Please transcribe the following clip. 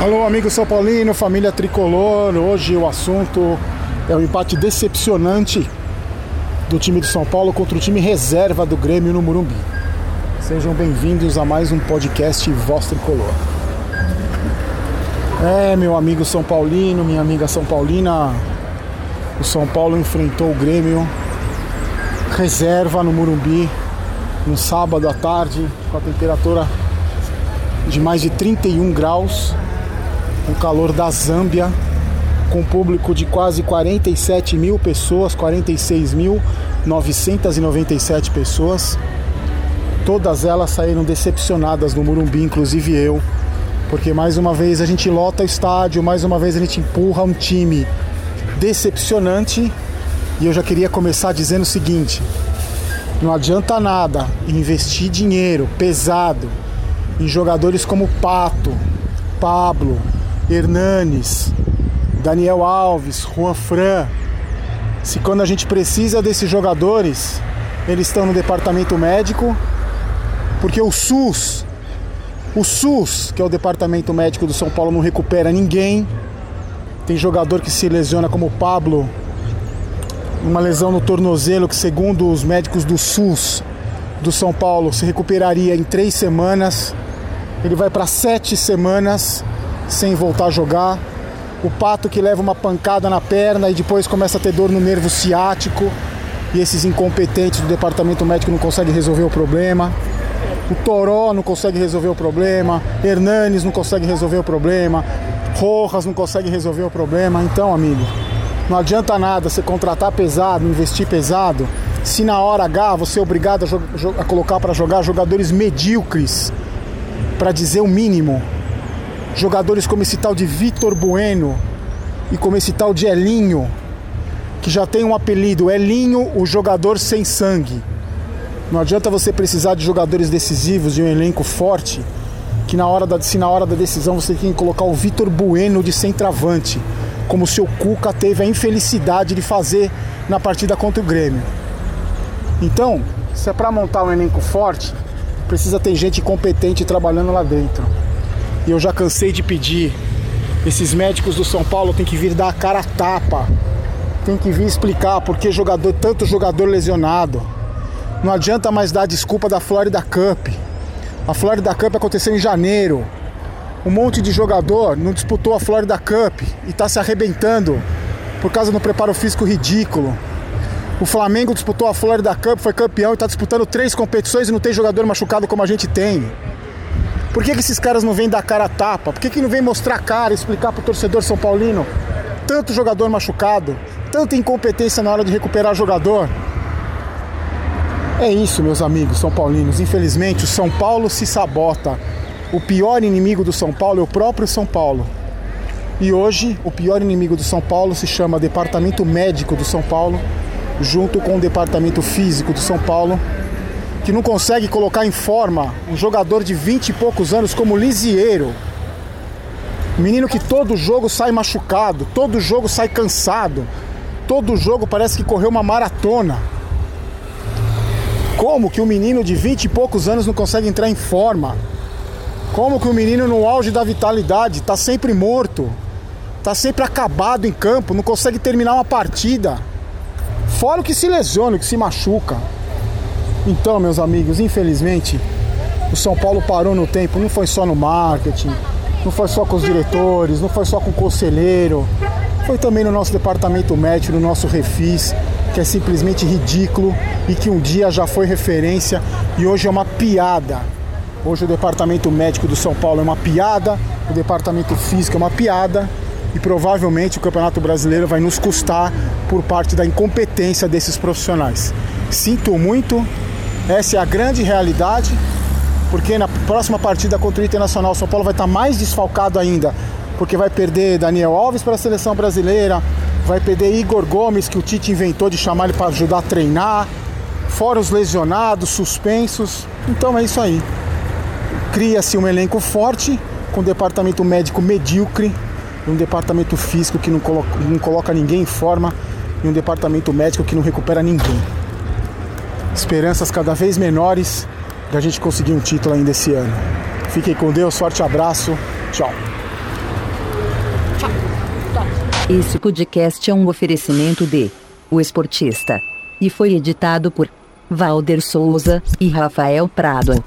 Alô, amigo São Paulino, família tricolor. Hoje o assunto é o empate decepcionante do time de São Paulo contra o time reserva do Grêmio no Murumbi. Sejam bem-vindos a mais um podcast Voz Tricolor. É, meu amigo São Paulino, minha amiga São Paulina, o São Paulo enfrentou o Grêmio reserva no Murumbi no sábado à tarde com a temperatura de mais de 31 graus o calor da Zâmbia, com público de quase 47 mil pessoas, 46.997 pessoas. Todas elas saíram decepcionadas no Murumbi, inclusive eu, porque mais uma vez a gente lota o estádio, mais uma vez a gente empurra um time decepcionante. E eu já queria começar dizendo o seguinte: não adianta nada investir dinheiro pesado em jogadores como Pato, Pablo, Hernanes, Daniel Alves, Juan Fran. Se quando a gente precisa desses jogadores, eles estão no departamento médico, porque o SUS, o SUS, que é o departamento médico do São Paulo, não recupera ninguém. Tem jogador que se lesiona como o Pablo, uma lesão no tornozelo que segundo os médicos do SUS do São Paulo se recuperaria em três semanas. Ele vai para sete semanas sem voltar a jogar. O pato que leva uma pancada na perna e depois começa a ter dor no nervo ciático. E esses incompetentes do departamento médico não conseguem resolver o problema. O Toró não consegue resolver o problema. Hernanes não consegue resolver o problema. Rojas não consegue resolver o problema. Então, amigo, não adianta nada você contratar pesado, investir pesado, se na hora H você é obrigado a, a colocar para jogar jogadores medíocres, para dizer o mínimo jogadores como esse tal de Vitor Bueno e como esse tal de Elinho, que já tem um apelido, Elinho, o jogador sem sangue. Não adianta você precisar de jogadores decisivos, de um elenco forte, que na hora da, se na hora da decisão você tem que colocar o Vitor Bueno de centroavante, como o seu Cuca teve a infelicidade de fazer na partida contra o Grêmio. Então, se é para montar um elenco forte, precisa ter gente competente trabalhando lá dentro. E eu já cansei de pedir. Esses médicos do São Paulo têm que vir dar a cara a tapa. Tem que vir explicar por que jogador, tanto jogador lesionado. Não adianta mais dar desculpa da Florida Cup. A Florida Cup aconteceu em janeiro. Um monte de jogador não disputou a Florida Cup e está se arrebentando por causa do preparo físico ridículo. O Flamengo disputou a Florida Cup, foi campeão e está disputando três competições e não tem jogador machucado como a gente tem. Por que, que esses caras não vêm dar cara a tapa? Por que, que não vem mostrar a cara, explicar pro torcedor São Paulino? Tanto jogador machucado, tanta incompetência na hora de recuperar jogador. É isso, meus amigos São Paulinos. Infelizmente, o São Paulo se sabota. O pior inimigo do São Paulo é o próprio São Paulo. E hoje, o pior inimigo do São Paulo se chama Departamento Médico do São Paulo, junto com o Departamento Físico do São Paulo, que não consegue colocar em forma um jogador de 20 e poucos anos como Lisieiro. Menino que todo jogo sai machucado, todo jogo sai cansado, todo jogo parece que correu uma maratona. Como que um menino de 20 e poucos anos não consegue entrar em forma? Como que o um menino no auge da vitalidade está sempre morto, está sempre acabado em campo, não consegue terminar uma partida? Fora o que se lesiona, o que se machuca. Então, meus amigos, infelizmente, o São Paulo parou no tempo, não foi só no marketing, não foi só com os diretores, não foi só com o conselheiro, foi também no nosso departamento médico, no nosso refis, que é simplesmente ridículo e que um dia já foi referência e hoje é uma piada. Hoje o departamento médico do São Paulo é uma piada, o departamento físico é uma piada e provavelmente o Campeonato Brasileiro vai nos custar por parte da incompetência desses profissionais. Sinto muito, essa é a grande realidade, porque na próxima partida contra o Internacional, São Paulo vai estar mais desfalcado ainda, porque vai perder Daniel Alves para a seleção brasileira, vai perder Igor Gomes, que o Tite inventou de chamar ele para ajudar a treinar, fora os lesionados, suspensos. Então é isso aí. Cria-se um elenco forte, com um departamento médico medíocre, um departamento físico que não coloca, não coloca ninguém em forma e um departamento médico que não recupera ninguém esperanças cada vez menores de a gente conseguir um título ainda esse ano. Fiquem com Deus, forte abraço, tchau. Esse podcast é um oferecimento de O Esportista e foi editado por Valder Souza e Rafael Prado.